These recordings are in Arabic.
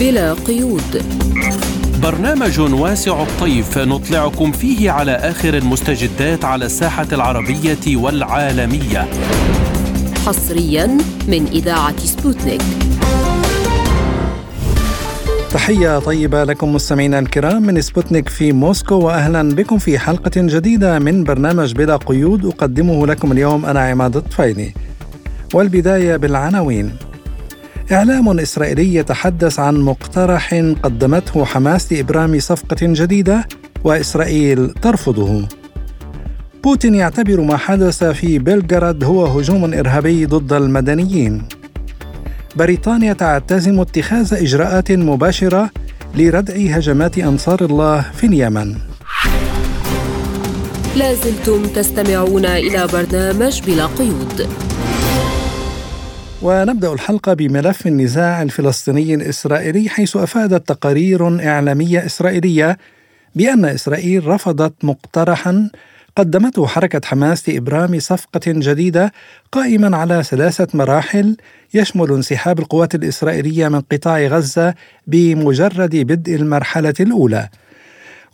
بلا قيود. برنامج واسع الطيف نطلعكم فيه على آخر المستجدات على الساحة العربية والعالمية. حصريا من إذاعة سبوتنيك. تحية طيبة لكم مستمعينا الكرام من سبوتنيك في موسكو وأهلا بكم في حلقة جديدة من برنامج بلا قيود أقدمه لكم اليوم. أنا عماد الطفيلي. والبداية بالعناوين. إعلام إسرائيلي يتحدث عن مقترح قدمته حماس لإبرام صفقة جديدة وإسرائيل ترفضه. بوتين يعتبر ما حدث في بلغراد هو هجوم إرهابي ضد المدنيين. بريطانيا تعتزم اتخاذ إجراءات مباشرة لردع هجمات أنصار الله في اليمن. لازلتم تستمعون إلى برنامج بلا قيود. ونبدأ الحلقة بملف النزاع الفلسطيني الإسرائيلي حيث افادت تقارير إعلامية إسرائيلية بأن إسرائيل رفضت مقترحا قدمته حركة حماس لإبرام صفقة جديدة قائما على ثلاثة مراحل يشمل انسحاب القوات الإسرائيلية من قطاع غزة بمجرد بدء المرحلة الأولى.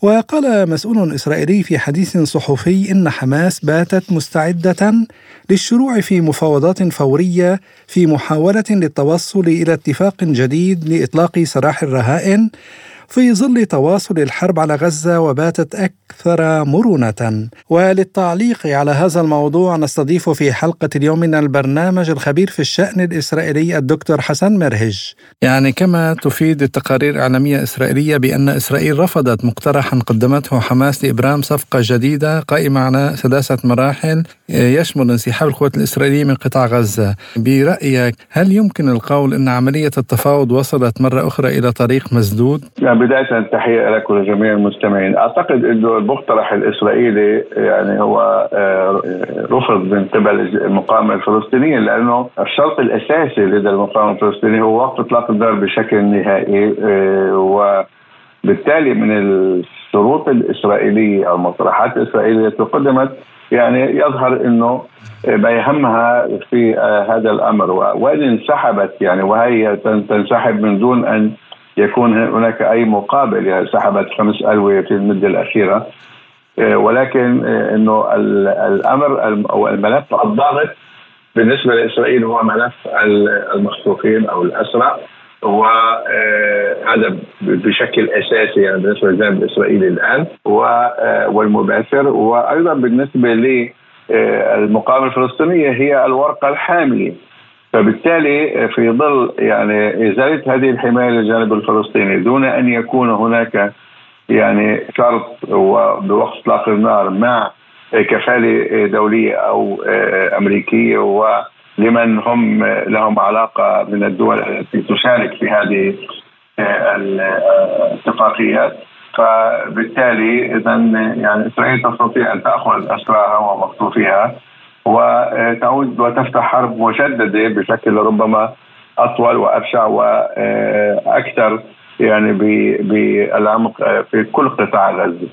وقال مسؤول إسرائيلي في حديث صحفي إن حماس باتت مستعدة للشروع في مفاوضات فورية في محاولة للتوصل إلى اتفاق جديد لإطلاق سراح الرهائن في ظل تواصل الحرب على غزة وباتت أكثر مرونة. وللتعليق على هذا الموضوع نستضيف في حلقة اليوم من البرنامج الخبير في الشأن الإسرائيلي الدكتور حسن مرهج. يعني كما تفيد التقارير الإعلامية الإسرائيلية بأن إسرائيل رفضت مقترحا قدمته حماس لإبرام صفقة جديدة قائمة على ثلاثة مراحل يشمل انسحاب القوات الإسرائيلية من قطاع غزة. برأيك هل يمكن القول أن عملية التفاوض وصلت مرة أخرى إلى طريق مسدود؟ يعني بداية تحية لك ولجميع المستمعين. أعتقد أنه المقترح الإسرائيلي يعني هو آه، رفض من قبل المقاومة الفلسطينية لأنه الشرط الأساسي لدى المقاومة الفلسطينية هو وقف إطلاق النار بشكل نهائي آه، وبالتالي من الشروط الإسرائيلية أو المقترحات الإسرائيلية التي قدمت يعني يظهر إنه بيهمها في آه، هذا الأمر. وإن انسحبت يعني وهي تنسحب من دون أن يكون هناك أي مقابل يعني سحبت خمس ألوية في المدة الأخيرة. آه، ولكن آه، إنه الأمر أو الملف الضاغط بالنسبة لإسرائيل هو ملف المخطوفين أو الأسرى وهذا بشكل أساسي يعني بالنسبة للجانب الإسرائيلي الآن والمباشر. وأيضا بالنسبة للمقاومه الفلسطينية هي الورقة الحاملة فبالتالي في ظل يعني إزالة هذه الحماية للجانب الفلسطيني دون أن يكون هناك يعني شرط بوقف اطلاق النار مع كفالة دولية أو أمريكية ولمن هم لهم علاقة من الدول التي تشارك في هذه الاتفاقيات. فبالتالي اذا يعني إسرائيل تستطيع أن تأخذ اسراها ومخطوفيها وتعود وتفتح حرب مجدده بشكل ربما أطول وابشع وأكثر يعني بالعمق في كل قطاع غزة.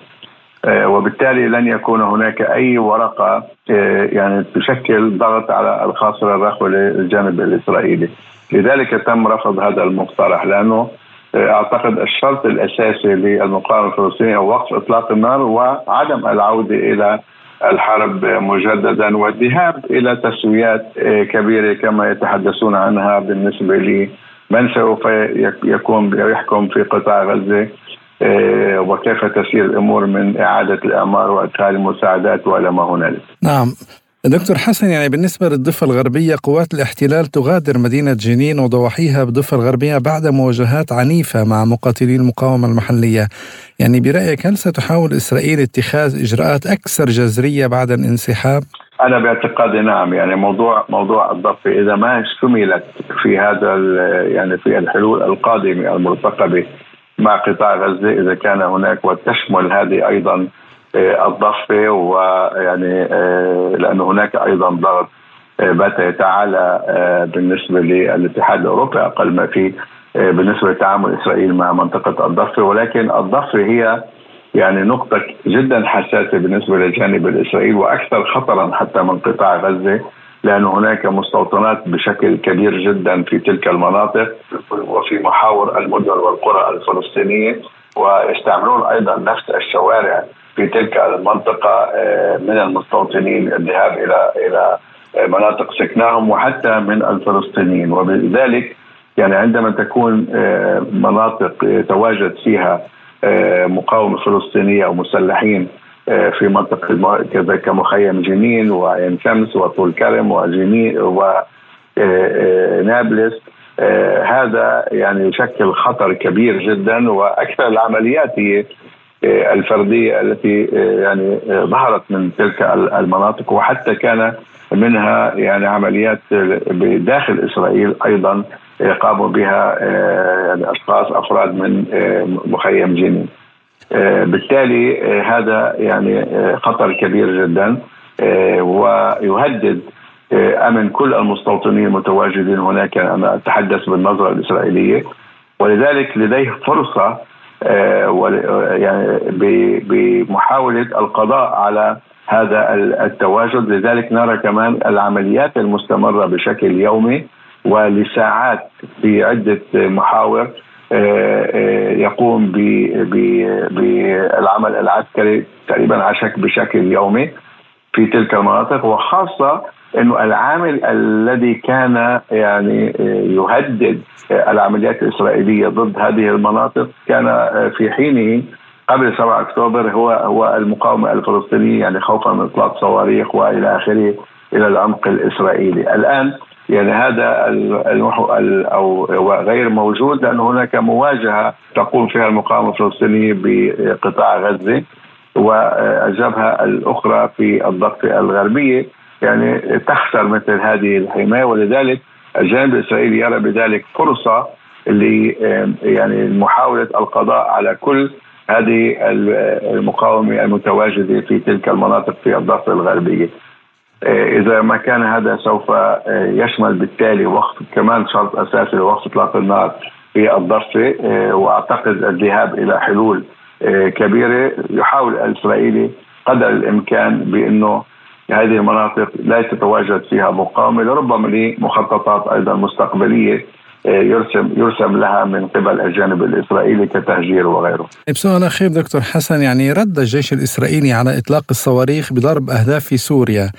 وبالتالي لن يكون هناك أي ورقة يعني تشكل ضغط على الخاصره الرخوه للجانب الإسرائيلي. لذلك تم رفض هذا المقترح لأنه أعتقد الشرط الأساسي للمقاومة الفلسطينية هو وقف إطلاق النار وعدم العودة إلى الحرب مجددا والذهاب إلى تسويات كبيرة كما يتحدثون عنها بالنسبة لمن سوف يكون يحكم في قطاع غزة؟ آه، وكيف تسير الأمور من إعادة الإعمار وإدخال المساعدات والى ما هنالك. نعم. دكتور حسن يعني بالنسبة للضفة الغربية قوات الاحتلال تغادر مدينة جنين وضواحيها بالضفة الغربية بعد مواجهات عنيفة مع مقاتلي المقاومة المحلية يعني برأيك هل ستحاول إسرائيل اتخاذ إجراءات أكثر جذرية بعد الانسحاب؟ أنا باعتقادي نعم يعني موضوع موضوع الضفة إذا ما شملت في هذا يعني في الحلول القادمة المرتقبة مع قطاع غزة إذا كان هناك وتشمل هذه أيضا الضفة ويعني آه، لأنه هناك أيضا ضغط آه، بات يتعالى بالنسبة للاتحاد الأوروبي أقل ما فيه بالنسبة لتعامل إسرائيل مع منطقة الضفة. ولكن الضفة هي يعني نقطة جدا حساسة بالنسبة للجانب الإسرائيلي وأكثر خطرا حتى من قطاع غزة لأن هناك مستوطنات بشكل كبير جدا في تلك المناطق وفي محاور المدن والقرى الفلسطينية ويستعملون أيضا نفس الشوارع في تلك المنطقة آه، من المستوطنين الذهاب إلى إلى مناطق سكناهم وحتى من الفلسطينيين. وبذلك يعني عندما تكون آه، مناطق يتواجد فيها آه، مقاومة فلسطينية أو مسلحين آه، في منطقة كذا كمخيم جنين وعين شمس وطول كرم وجنين ونابلس هذا يعني يشكل خطر كبير جدا وأكثر العمليات هي الفردية التي يعني ظهرت من تلك المناطق وحتى كان منها يعني عمليات بداخل إسرائيل أيضا قاموا بها يعني أشخاص أفراد من مخيم جنين. بالتالي هذا يعني خطر كبير جدا ويهدد أمن كل المستوطنين المتواجدين هناك أنا أتحدث بالنظرة الإسرائيلية ولذلك لديه فرصة يعني بمحاولة القضاء على هذا التواجد. لذلك نرى كمان العمليات المستمرة بشكل يومي ولساعات في عدة محاور آه، آه، يقوم بالعمل العسكري تقريبا عشك بشكل يومي في تلك المناطق وخاصة إنه العامل الذي كان يعني يهدد العمليات الإسرائيلية ضد هذه المناطق كان في حينه قبل 7 أكتوبر هو هو المقاومة الفلسطينية يعني خوفا من إطلاق صواريخ وإلى آخره إلى العمق الإسرائيلي، الآن يعني هذا المحو أو غير موجود لأن هناك مواجهة تقوم فيها المقاومة الفلسطينية بقطاع غزة والجبهه الأخرى في الضفه الغربية. يعني تخسر مثل هذه الحماية. ولذلك الجانب الإسرائيلي يرى بذلك فرصة ل يعني محاوله القضاء على كل هذه المقاومة المتواجدة في تلك المناطق في الضفة الغربية. آه، إذا ما كان هذا سوف آه، يشمل بالتالي وقت كمان شرط أساسي لوقف إطلاق النار في الضفة. آه، وأعتقد الذهاب إلى حلول كبيرة. يحاول الإسرائيلي قدر الإمكان بأنه هذه المناطق لا تتواجد فيها مقاومة لربما لمخططات أيضا مستقبلية يرسم يرسم لها من قبل الجانب الإسرائيلي كتهجير وغيره. بسؤال اخير دكتور حسن يعني رد الجيش الإسرائيلي على إطلاق الصواريخ بضرب أهداف في سوريا.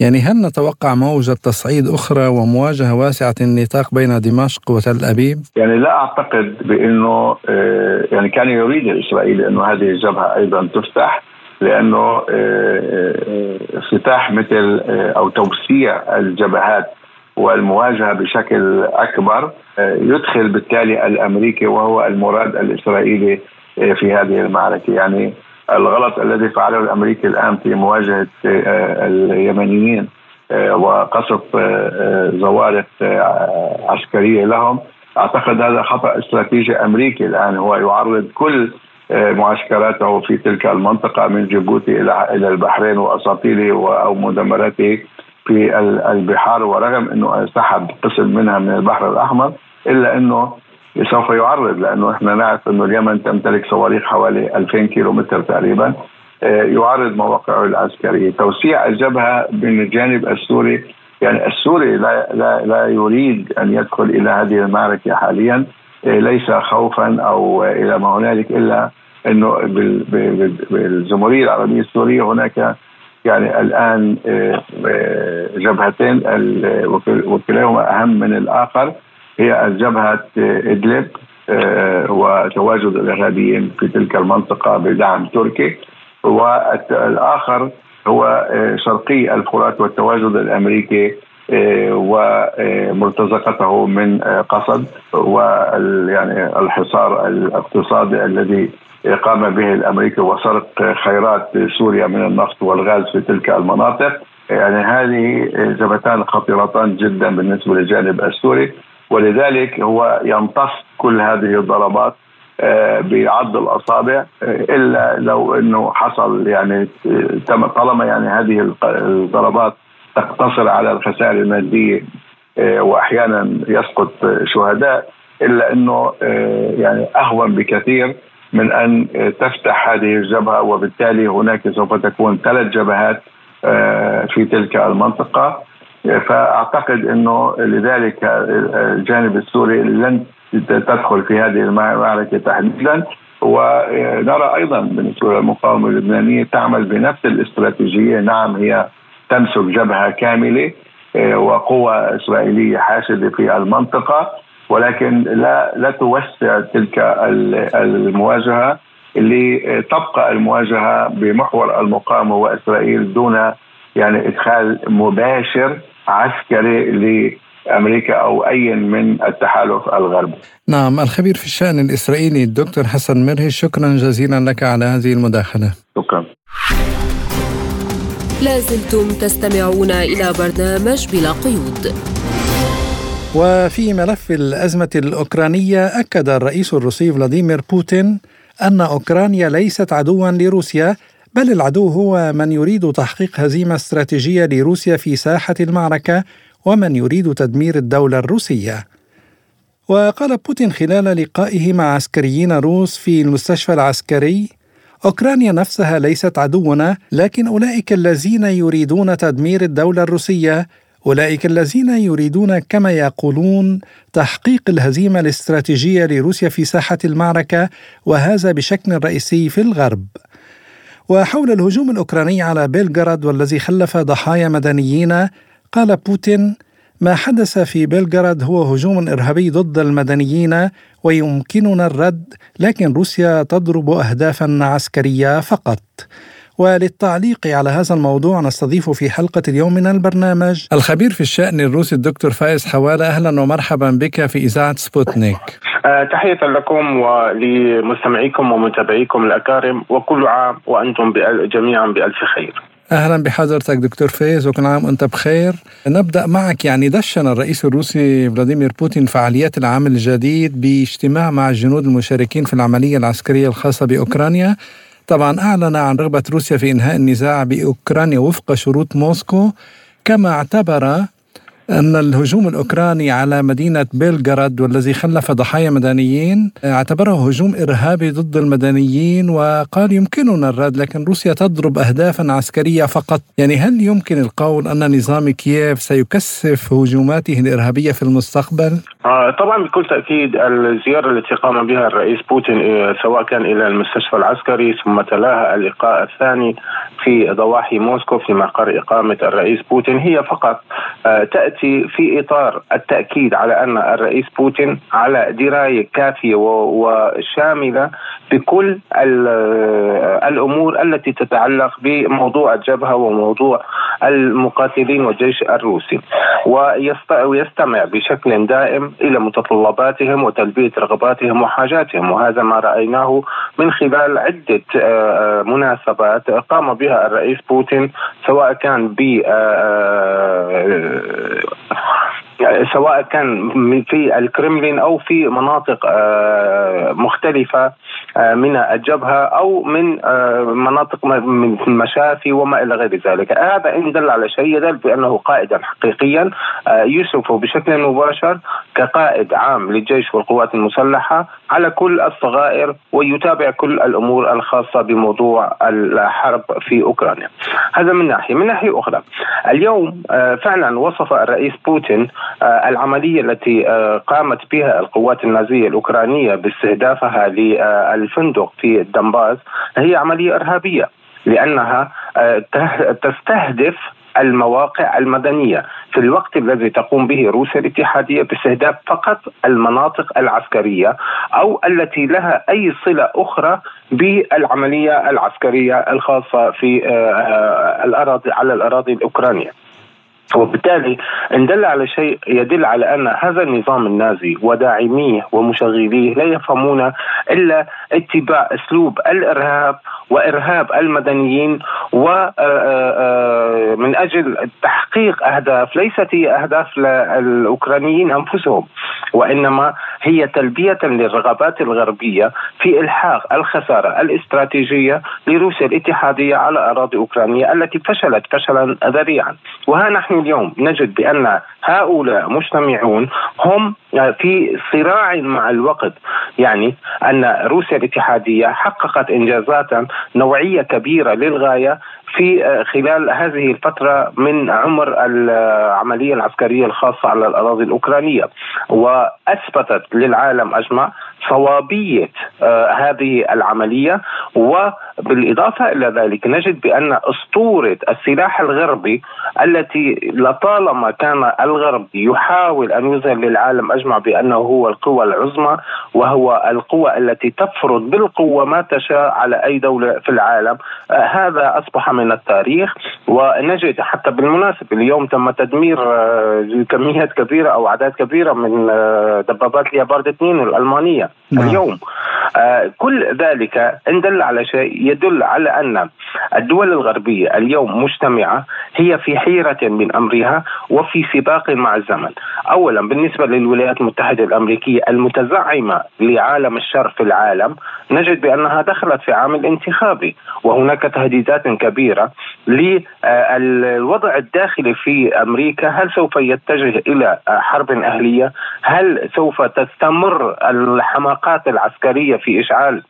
يعني هل نتوقع موجة تصعيد أخرى ومواجهة واسعة النطاق بين دمشق وتل أبيب؟ يعني لا أعتقد بأنه آه، يعني كان يريد الإسرائيلي أنه هذه الجبهة أيضا تفتح لأنه آه، آه، افتتاح مثل أو توسيع الجبهات والمواجهة بشكل أكبر آه، يدخل بالتالي الأمريكي وهو المراد الإسرائيلي آه، في هذه المعركة. يعني الغلط الذي فعله الأمريكي الآن في مواجهة آه، اليمنيين وقصف زوارق عسكرية لهم أعتقد هذا خطأ استراتيجي أمريكي الآن. هو يعرض كل معسكراته في تلك المنطقة من جيبوتي إلى إلى البحرين واساطيله أو مدمراته في البحار ورغم إنه سحب قسم منها من البحر الأحمر إلا إنه سوف يعرض لأنه إحنا نعرف إنه اليمن تمتلك صواريخ حوالي 2000 كيلو متر تقريبا آه، يعرض مواقعه العسكرية، توسيع الجبهة من الجانب السوري يعني السوري لا لا لا يريد أن يدخل إلى هذه المعركة حاليا. آه، ليس خوفا أو إلى ما هنالك إلا إنه بالجمهوريه العربية السورية هناك يعني الآن آه، آه، جبهتين وكلاهما أهم من الآخر هي الجبهه إدلب آه، وتواجد الإرهابيين في تلك المنطقة بدعم تركي والآخر هو شرقي الفرات والتواجد الأمريكي ومرتزقته من قصد ويعني الحصار الاقتصادي الذي قام به الأمريكي وسرق خيرات سوريا من النفط والغاز في تلك المناطق. يعني هذه جبهتان خطيرتان جدا بالنسبة للجانب السوري. ولذلك هو يمتص كل هذه الضربات آه، بعض الأصابع آه، إلا لو إنه حصل يعني طالما يعني هذه الضربات تقتصر على الخسائر المادية آه، وأحيانا يسقط شهداء إلا إنه يعني أهون بكثير من أن تفتح هذه الجبهة وبالتالي هناك سوف تكون ثلاث جبهات آه، في تلك المنطقة. فأعتقد إنه لذلك الجانب السوري لن تدخل في هذه المعركة تحديدا. ونرى أيضا بالنسبة للمقاومه اللبنانية تعمل بنفس الاستراتيجية. نعم هي تمسك جبهة كاملة آه، وقوة إسرائيلية حاشدة في المنطقة ولكن لا لا توسع تلك المواجهة اللي تبقى المواجهة بمحور المقاومة وإسرائيل دون يعني إدخال مباشر عسكري لأمريكا أو أي من التحالف الغربي. نعم الخبير في الشأن الإسرائيلي الدكتور حسن مرهي شكرا جزيلا لك على هذه المداخلة. شكرا. لازلتم تستمعون إلى برنامج بلا قيود. وفي ملف الأزمة الأوكرانية أكد الرئيس الروسي فلاديمير بوتين أن أوكرانيا ليست عدوا لروسيا بل العدو هو من يريد تحقيق هزيمة استراتيجية لروسيا في ساحة المعركة ومن يريد تدمير الدولة الروسية. وقال بوتين خلال لقائه مع عسكريين روس في المستشفى العسكري أوكرانيا نفسها ليست عدونا لكن أولئك الذين يريدون تدمير الدولة الروسية أولئك الذين يريدون كما يقولون تحقيق الهزيمة الاستراتيجية لروسيا في ساحة المعركة وهذا بشكل رئيسي في الغرب. وحول الهجوم الأوكراني على بيلغراد والذي خلف ضحايا مدنيين قال بوتين ما حدث في بلغراد هو هجوم إرهابي ضد المدنيين ويمكننا الرد لكن روسيا تضرب اهدافا عسكرية فقط. وللتعليق على هذا الموضوع نستضيف في حلقة اليوم من البرنامج. الخبير في الشأن الروسي الدكتور فايز حوالة أهلا ومرحبا بك في إذاعة سبوتنيك. أه تحية لكم ولمستمعيكم ومتابعيكم الأكارم وكل عام وأنتم جميعا بألف خير. أهلا بحضرتك دكتور فايز وكل عام وأنت بخير. نبدأ معك يعني دشن الرئيس الروسي فلاديمير بوتين فعاليات العام الجديد باجتماع مع الجنود المشاركين في العملية العسكرية الخاصة بأوكرانيا. طبعا أعلن عن رغبة روسيا في إنهاء النزاع بأوكرانيا وفق شروط موسكو. كما اعتبر أن الهجوم الأوكراني على مدينة بيلغراد والذي خلف ضحايا مدنيين اعتبره هجوم إرهابي ضد المدنيين وقال يمكننا الرد لكن روسيا تضرب أهدافا عسكرية فقط يعني هل يمكن القول أن نظام كييف سيكثف هجوماته الإرهابية في المستقبل؟ آه طبعا بكل تأكيد الزيارة التي قام بها الرئيس بوتين آه، سواء كان إلى المستشفى العسكري ثم تلاها اللقاء الثاني في ضواحي موسكو في مقر إقامة الرئيس بوتين هي فقط آه، تأتي في إطار التأكيد على أن الرئيس بوتين على دراية كافية وشاملة بكل آه، الأمور التي تتعلق بموضوع الجبهة وموضوع المقاتلين والجيش الروسي. ويستمع بشكل دائم إلى متطلباتهم وتلبية رغباتهم وحاجاتهم. وهذا ما رأيناه من خلال عدة آه، مناسبات قام بها الرئيس بوتين سواء كان ب Taylor. سواء كان في الكرملين أو في مناطق آه، مختلفة من الجبهة أو من مناطق من المشافي وما إلى غير ذلك، هذا إن دل على شيء يدل بأنه قائدا حقيقيا يشرف بشكل مباشر كقائد عام للجيش والقوات المسلحة على كل الصغائر ويتابع كل الأمور الخاصة بموضوع الحرب في أوكرانيا. هذا من ناحية، من ناحية أخرى اليوم آه، فعلا وصف الرئيس بوتين آه، العملية التي آه، قامت بها القوات النازية الأوكرانية باستهدافها للفندق في الدنباز هي عملية إرهابية لأنها تستهدف المواقع المدنية في الوقت الذي تقوم به روسيا الاتحادية باستهداف فقط المناطق العسكرية أو التي لها أي صلة أخرى بالعملية العسكرية الخاصة في آه، آه، الأراضي على الأراضي الأوكرانية. وبالتالي ان دل على شيء يدل على أن هذا النظام النازي وداعميه ومشغليه لا يفهمون إلا اتباع أسلوب الإرهاب وإرهاب المدنيين ومن آه، آه، أجل تحقيق أهداف ليست هي أهداف للاوكرانيين أنفسهم وإنما هي تلبية للرغبات الغربية في إلحاق الخسارة الاستراتيجية لروسيا الاتحادية على أراضي أوكرانيا التي فشلت فشلا ذريعا. وها نحن اليوم نجد بأن هؤلاء مجتمعون هم في صراع مع الوقت. يعني أن روسيا الاتحادية حققت إنجازات نوعية كبيرة للغاية في آه، خلال هذه الفترة من عمر العملية العسكرية الخاصة على الأراضي الأوكرانية وأثبتت للعالم أجمع صوابية آه، هذه العملية وبالإضافة إلى ذلك نجد بأن أسطورة السلاح الغربي التي لطالما كان الغرب يحاول أن يظهر للعالم أجمع بأنه هو القوى العظمى وهو القوى التي تفرض بالقوة ما تشاء على أي دولة في العالم آه، هذا أصبح من التاريخ ونجد حتى بالمناسبة اليوم تم تدمير آه، كميات كبيرة أو أعداد كبيرة من دبابات ليابارد 2 الألمانية نعم. اليوم آه كل ذلك إن دل على شيء يدل على أن الدول الغربية اليوم مجتمعة هي في حيرة من أمرها وفي سباق مع الزمن. أولا بالنسبة للولايات المتحدة الأمريكية المتزعمة لعالم الشر في العالم نجد بأنها دخلت في عام انتخابي وهناك تهديدات كبيرة للوضع الداخلي في أمريكا. هل سوف يتجه إلى حرب أهلية؟ هل سوف تستمر الحماقات العسكرية في إشعال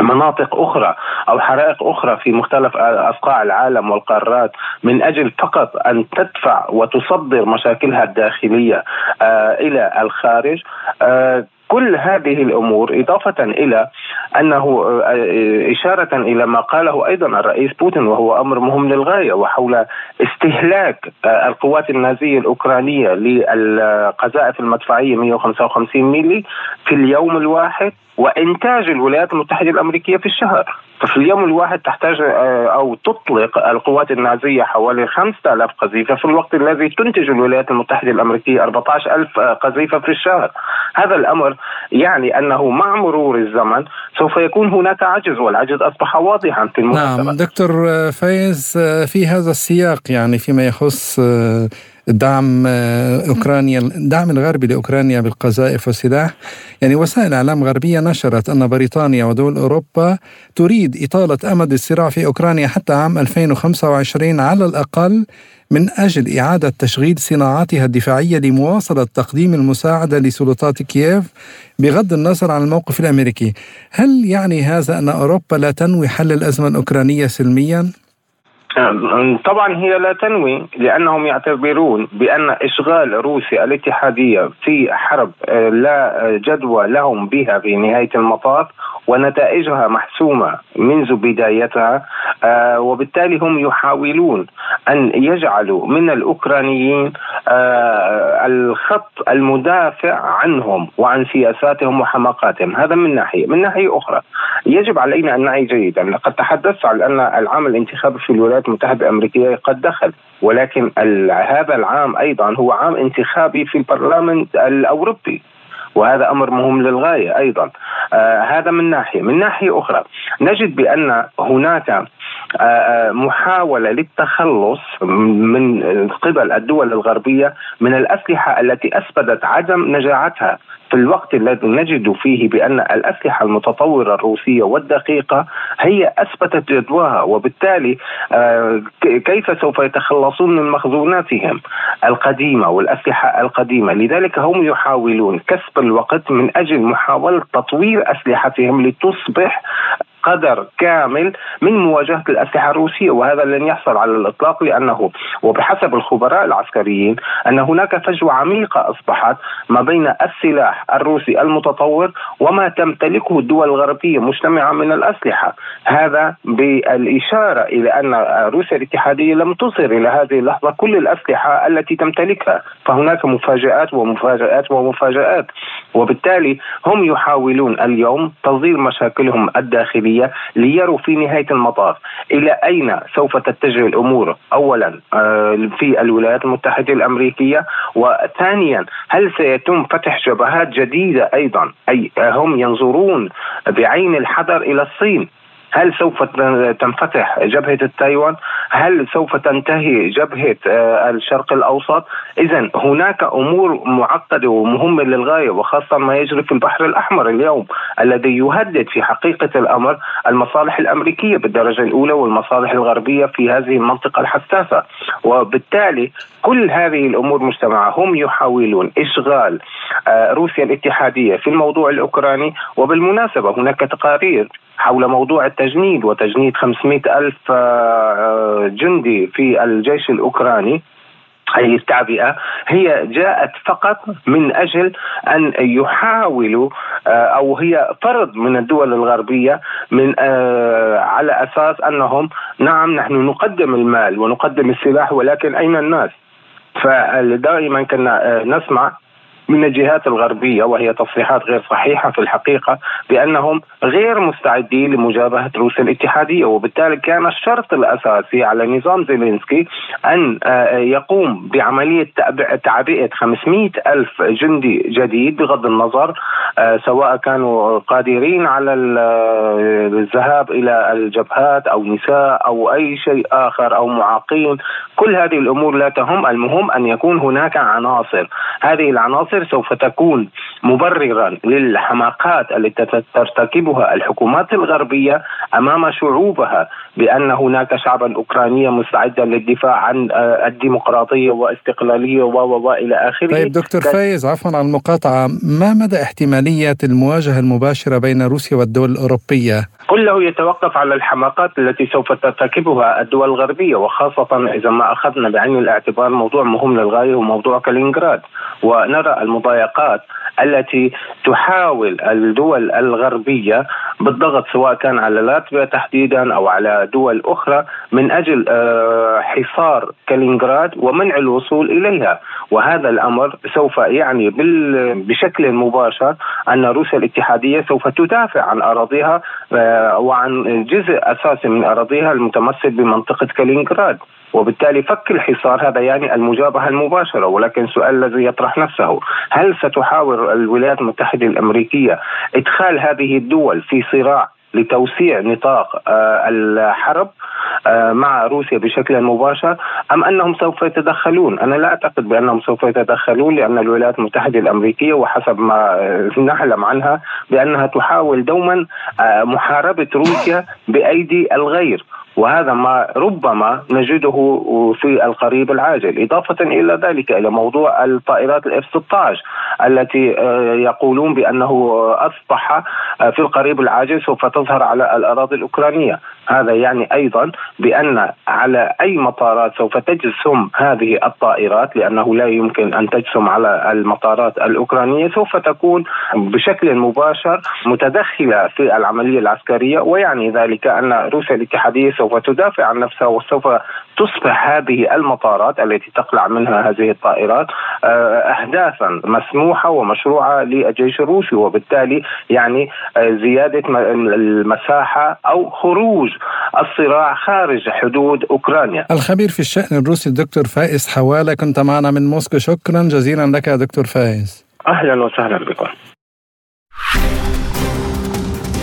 مناطق أخرى أو حرائق أخرى في مختلف اصقاع العالم والقارات من أجل فقط أن تدفع وتصدر مشاكلها الداخلية آه إلى الخارج. آه كل هذه الأمور إضافة إلى أنه آه، إشارة إلى ما قاله أيضا الرئيس بوتين وهو أمر مهم للغاية وحول استهلاك القوات النازية الأوكرانية للقذائف المدفعية 155 ميلي في اليوم الواحد. وإنتاج الولايات المتحدة الأمريكية في الشهر. ففي اليوم الواحد تحتاج آه، أو تطلق القوات النازية حوالي 5000 قذيفة. في الوقت الذي تنتج الولايات المتحدة الأمريكية 14000 قذيفة في الشهر. هذا الأمر يعني أنه مع مرور الزمن سوف يكون هناك عجز والعجز أصبح واضحا في المناسبه نعم دكتور فايز آه، في هذا السياق يعني فيما يخص آه، دعم آه، أوكرانيا الدعم الغربي لأوكرانيا بالقذائف والسلاح يعني وسائل اعلام غربيه نشرت أن بريطانيا ودول أوروبا تريد إطالة أمد الصراع في أوكرانيا حتى عام 2025 على الأقل من أجل إعادة تشغيل صناعاتها الدفاعية لمواصلة تقديم المساعدة لسلطات كييف بغض النظر عن الموقف الأمريكي. هل يعني هذا أن أوروبا لا تنوي حل الأزمة الأوكرانية سلميا؟ طبعا هي لا تنوي لأنهم يعتبرون بأن إشغال روسيا الاتحادية في حرب آه، لا جدوى لهم بها في نهاية المطاف ونتائجها محسومة منذ بدايتها آه، وبالتالي هم يحاولون أن يجعلوا من الأوكرانيين آه، الخط المدافع عنهم وعن سياساتهم وحماقاتهم. هذا من ناحية. من ناحية أخرى يجب علينا أن نعي جيدا. لقد تحدثت عن أن العام الانتخابي في الولايات المتحدة الأمريكية قد دخل ولكن هذا العام أيضا هو عام انتخابي في البرلمان الأوروبي وهذا أمر مهم للغاية أيضا. آه هذا من ناحية. من ناحية أخرى نجد بأن هناك آه، آه، محاولة للتخلص من قبل الدول الغربية من الأسلحة التي اثبتت عدم نجاعتها. في الوقت الذي نجد فيه بأن الأسلحة المتطورة الروسية والدقيقة هي أثبتت جدواها وبالتالي آه، كيف سوف يتخلصون من مخزوناتهم القديمة والأسلحة القديمة؟ لذلك هم يحاولون كسب الوقت من أجل محاولة تطوير أسلحتهم لتصبح قدر كامل من مواجهة الأسلحة الروسية وهذا لن يحصل على الإطلاق لأنه وبحسب الخبراء العسكريين أن هناك فجوة عميقة أصبحت ما بين السلاح الروسي المتطور وما تمتلكه الدول الغربية مجتمعة من الأسلحة. هذا بالإشارة إلى أن روسيا الاتحادية لم تصل إلى هذه اللحظة كل الأسلحة التي تمتلكها فهناك مفاجآت ومفاجآت ومفاجآت وبالتالي هم يحاولون اليوم تصدير مشاكلهم الداخلية الدولية ليروا في نهاية المطاف. إلى أين سوف تتجه الأمور؟ أولا آه، في الولايات المتحدة الأمريكية. وثانيا هل سيتم فتح جبهات جديدة أيضا؟ أي هم ينظرون بعين الحذر إلى الصين؟ هل سوف تنفتح جبهة التايوان؟ هل سوف تنتهي جبهة آه، الشرق الأوسط؟ إذا هناك أمور معقدة ومهمة للغاية وخاصة ما يجري في البحر الأحمر اليوم الذي يهدد في حقيقة الأمر المصالح الأمريكية بالدرجة الأولى والمصالح الغربية في هذه المنطقة الحساسة وبالتالي كل هذه الأمور مجتمعة هم يحاولون إشغال روسيا الاتحادية في الموضوع الأوكراني وبالمناسبة هناك تقارير حول موضوع التجنيد وتجنيد 500 ألف جندي في الجيش الأوكراني هذه التعبئة هي جاءت فقط من أجل أن يحاولوا آه، أو هي فرض من الدول الغربية من آه، على أساس أنهم نعم نحن نقدم المال ونقدم السلاح ولكن أين الناس؟ فدائما كنا آه، نسمع من الجهات الغربية وهي تصريحات غير صحيحة في الحقيقة بأنهم غير مستعدين لمجابهة روسيا الاتحادية وبالتالي كان الشرط الأساسي على نظام زيلينسكي أن آه، يقوم بعملية تعبئة 500 ألف جندي جديد بغض النظر آه، سواء كانوا قادرين على آه، الذهاب إلى الجبهات أو نساء أو أي شيء آخر أو معاقين. كل هذه الأمور لا تهم المهم أن يكون هناك عناصر. هذه العناصر مصر سوف تكون مبررا للحماقات التي ترتكبها الحكومات الغربية أمام شعوبها بأن هناك شعبا اوكرانيا مستعدا للدفاع عن آه، الديمقراطية واستقلاليه و إلى آخره طيب دكتور فايز عفوا على المقاطعة ما مدى احتمالية المواجهة المباشرة بين روسيا والدول الأوروبية؟ كله يتوقف على الحماقات التي سوف ترتكبها الدول الغربية وخاصة إذا ما أخذنا بعين الاعتبار موضوع مهم للغاية وموضوع كالينغراد ونرى المضايقات التي تحاول الدول الغربية بالضغط سواء كان على لاتفيا تحديدا أو على دول أخرى من أجل آه، حصار كالينغراد ومنع الوصول إليها. وهذا الأمر سوف يعني بشكل مباشر أن روسيا الاتحادية سوف تدافع عن أراضيها آه، وعن جزء أساسي من أراضيها المتمثل بمنطقة كالينغراد. وبالتالي فك الحصار هذا يعني المجابهة المباشرة ولكن السؤال الذي يطرح نفسه هل ستحاول الولايات المتحدة الأمريكية إدخال هذه الدول في صراع لتوسيع نطاق آه، الحرب آه، مع روسيا بشكل مباشر أم أنهم سوف يتدخلون؟ أنا لا أعتقد بأنهم سوف يتدخلون لأن الولايات المتحدة الأمريكية وحسب ما نعلم عنها بأنها تحاول دوما آه، محاربة روسيا بأيدي الغير وهذا ما ربما نجده في القريب العاجل. إضافة إلى ذلك إلى موضوع الطائرات الإف 16 التي آه، يقولون بأنه أصبح آه، في القريب العاجل سوف تظهر على الأراضي الأوكرانية. هذا يعني أيضا بأن على أي مطارات سوف تجسم هذه الطائرات لأنه لا يمكن أن تجسم على المطارات الأوكرانية سوف تكون بشكل مباشر متدخلة في العملية العسكرية. ويعني ذلك أن روسيا الاتحادية سوف تدافع عن نفسها وسوف تصبح هذه المطارات التي تقلع منها هذه الطائرات آه، اهدافا مسموحة ومشروعة للجيش الروسي وبالتالي يعني آه، زيادة المساحة أو خروج الصراع خارج حدود أوكرانيا. الخبير في الشأن الروسي الدكتور فائز حوالة كنت معنا من موسكو شكرا جزيلا لك دكتور فائز. أهلا وسهلا بكم.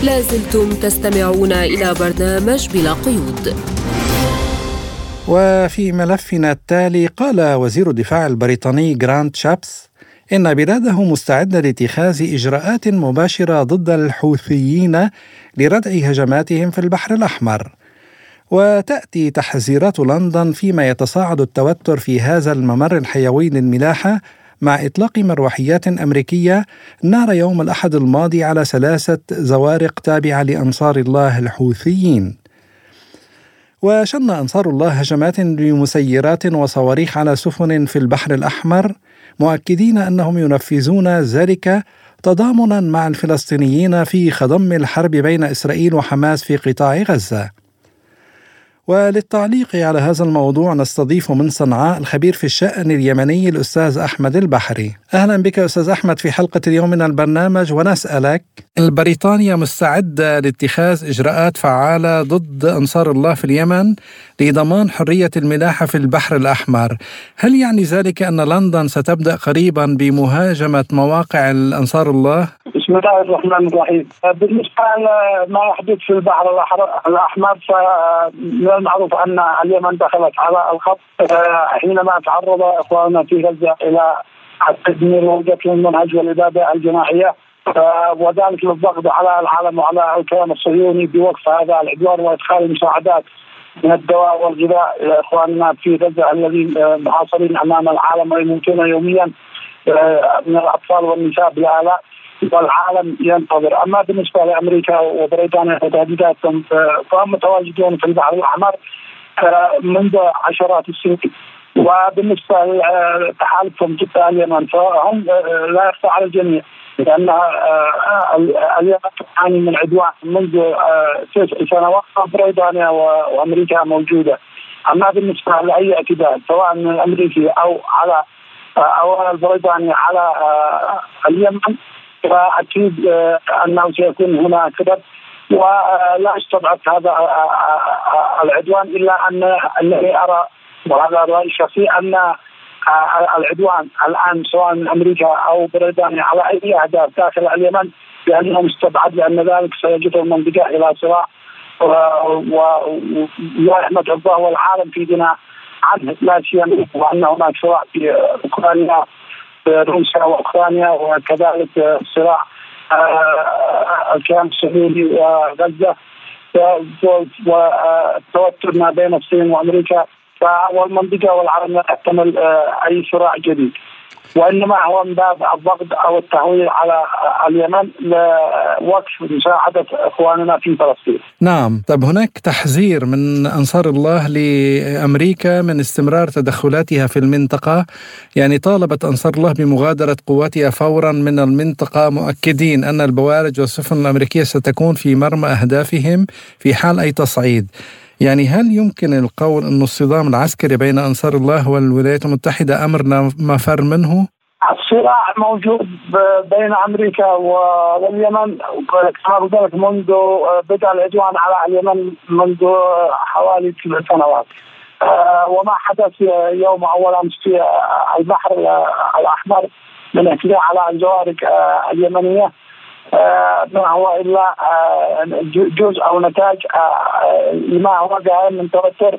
لازلتم تستمعون إلى برنامج بلا قيود وفي ملفنا التالي قال وزير الدفاع البريطاني جرانت شابس إن بلاده مستعدة لاتخاذ إجراءات مباشرة ضد الحوثيين لردع هجماتهم في البحر الأحمر وتأتي تحذيرات لندن فيما يتصاعد التوتر في هذا الممر الحيوي للملاحة مع إطلاق مروحيات أمريكية نار يوم الأحد الماضي على ثلاثة زوارق تابعة لأنصار الله الحوثيين. وشن أنصار الله هجمات بمسيرات وصواريخ على سفن في البحر الأحمر مؤكدين أنهم ينفذون ذلك تضامنا مع الفلسطينيين في خضم الحرب بين إسرائيل وحماس في قطاع غزة. وللتعليق على هذا الموضوع نستضيف من صنعاء الخبير في الشأن اليمني الأستاذ أحمد البحري. أهلا بك أستاذ أحمد في حلقة اليوم من البرنامج ونسألك بريطانيا مستعدة لاتخاذ إجراءات فعالة ضد أنصار الله في اليمن؟ لضمان حرية الملاحة في البحر الأحمر. هل يعني ذلك أن لندن ستبدأ قريبا بمهاجمة مواقع الأنصار الله؟ بسم الله الرحمن الرحيم. بالنسبة لما يحدث في البحر الأحمر فمن المعروف أن اليمن دخلت على الخط حينما تعرض إخواننا في غزة إلى التدمير ووجدت المنهج والإبادة الجماعية وذلك للضغط على العالم وعلى الكيان الصهيوني بوقف هذا العدوان وإدخال المساعدات من الدواء والغذاء إلى إخواننا في غزة الذين محاصرين أمام العالم ويموتون يوميا من الأطفال والنساء بالالاف والعالم ينتظر. أما بالنسبة لأمريكا وبريطانيا وتهديداتهم فهم متواجدون في البحر الأحمر منذ عشرات السنين. وبالنسبة لتحالفهم ضد اليمن فهم لا يخفى على الجميع. لأن اليمن تعاني من عدوان منذ تسع سنوات بريطانيا وأمريكا موجودة. أما بالنسبة لأي اعتداء سواء من الأمريكي أو على أو البريطاني على اليمن فأكيد أنه سيكون هناك كذب. ولا استبعد هذا العدوان إلا أن انني أرى وهذا رايي الشخصي أن العدوان الآن سواء من أمريكا أو بريطانيا على أي أهداف داخل اليمن بانه مستبعد لأن ذلك سيجد المنطقة إلى صراع ورحمه الله والعالم في غنى عنه لا سيما وأن هناك صراع في أوكرانيا روسيا وأوكرانيا وكذلك صراع الكيان الصهيوني وغزة والتوتر ما بين الصين وأمريكا. والمنطقة والعالم لا تحتمل أي صراع جديد. وإنما هو من باب الضغط أو التهويل على اليمن لوقف مساعدة إخواننا في فلسطين. نعم، طيب هناك تحذير من أنصار الله لأمريكا من استمرار تدخلاتها في المنطقة، يعني طالبت أنصار الله بمغادرة قواتها فورا من المنطقة مؤكدين أن البوارج والسفن الأمريكية ستكون في مرمى أهدافهم في حال أي تصعيد. يعني هل يمكن القول أن الصدام العسكري بين أنصار الله والولايات المتحدة أمر مفر منه؟ الصراع موجود بين أمريكا واليمن كما قلت منذ بدا العدوان على اليمن منذ حوالي ثلاث سنوات وما حدث يوم أول أمس في البحر الأحمر من اعتداء على الجوارق اليمنية ما هو إلا جزء أو نتاج لما هو قائم من توتر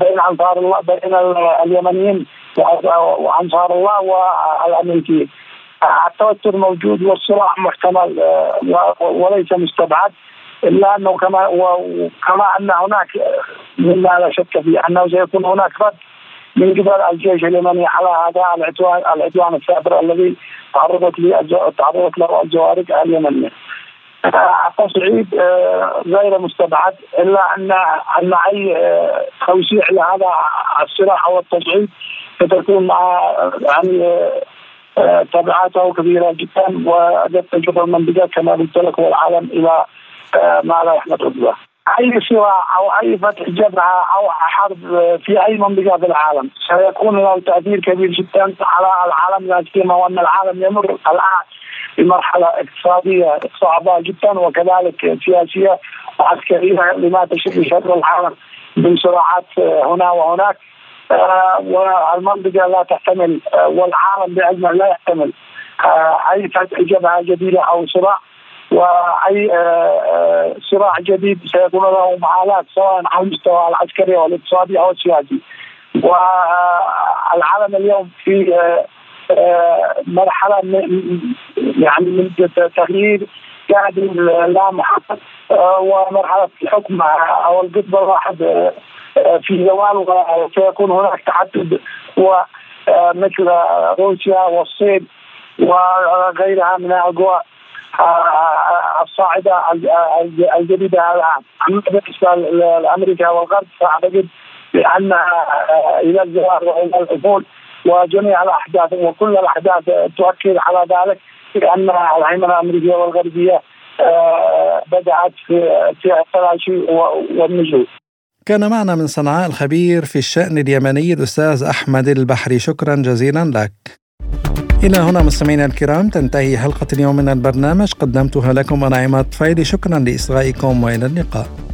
بين أنصار الله بين اليمنيين وأنصار الله والامريكيين. التوتر موجود والصراع محتمل وليس مستبعد إلا أنه كما وكما أن هناك مما لا شك فيه أنه سيكون هناك رد من قبل الجيش اليمني على هذا العدوان العدوان السابر الذي تعرضت له تعرضت له الجوارق اليمنية. التصعيد غير مستبعد إلا ان أن أي توسيع لهذا الصراع أو التصعيد ستكون مع يعني تبعاته كبيرة جدا وقد تجر المنطقة كما قلت لك والعالم إلى ما لا يحمد الله. أي صراع أو أي فتح جبهة أو حرب في أي منطقة في العالم. سيكون له تأثير كبير جدا على العالم لا سيما وأن العالم يمر الآن بمرحلة اقتصادية صعبة جدا وكذلك سياسية وعسكرية لما تشد شر العالم من صراعات هنا وهناك. والمنطقة لا تحتمل والعالم بعلمه لا يحتمل أي فتح جبهة جديدة أو صراع. وأي صراع جديد سيكون له معالات سواء على المستوى العسكري أو الاقتصادي أو السياسي. والعالم اليوم في مرحلة يعني من تغيير قاعد لا محقق ومرحلة الحكم أو القطب الواحد في زوال وسيكون هناك تحدد مثل روسيا والصين وغيرها من القوى الصاعدة الجديده اما بالنسبة لامريكا والغرب فأعتقد بانها إلى الزوال وإلى الافول وجميع الأحداث وكل الأحداث تؤكد على ذلك بأن الهيمنه الامريكيه والغربية بدأت في التلاشي والنزول. كان معنا من صنعاء الخبير في الشأن اليمني الأستاذ أحمد البحري شكرا جزيلا لك إلى هنا مستمعينا الكرام تنتهي حلقة اليوم من البرنامج. قدمتها لكم أنا عماد فايدي. شكرا لإصغائكم وإلى اللقاء.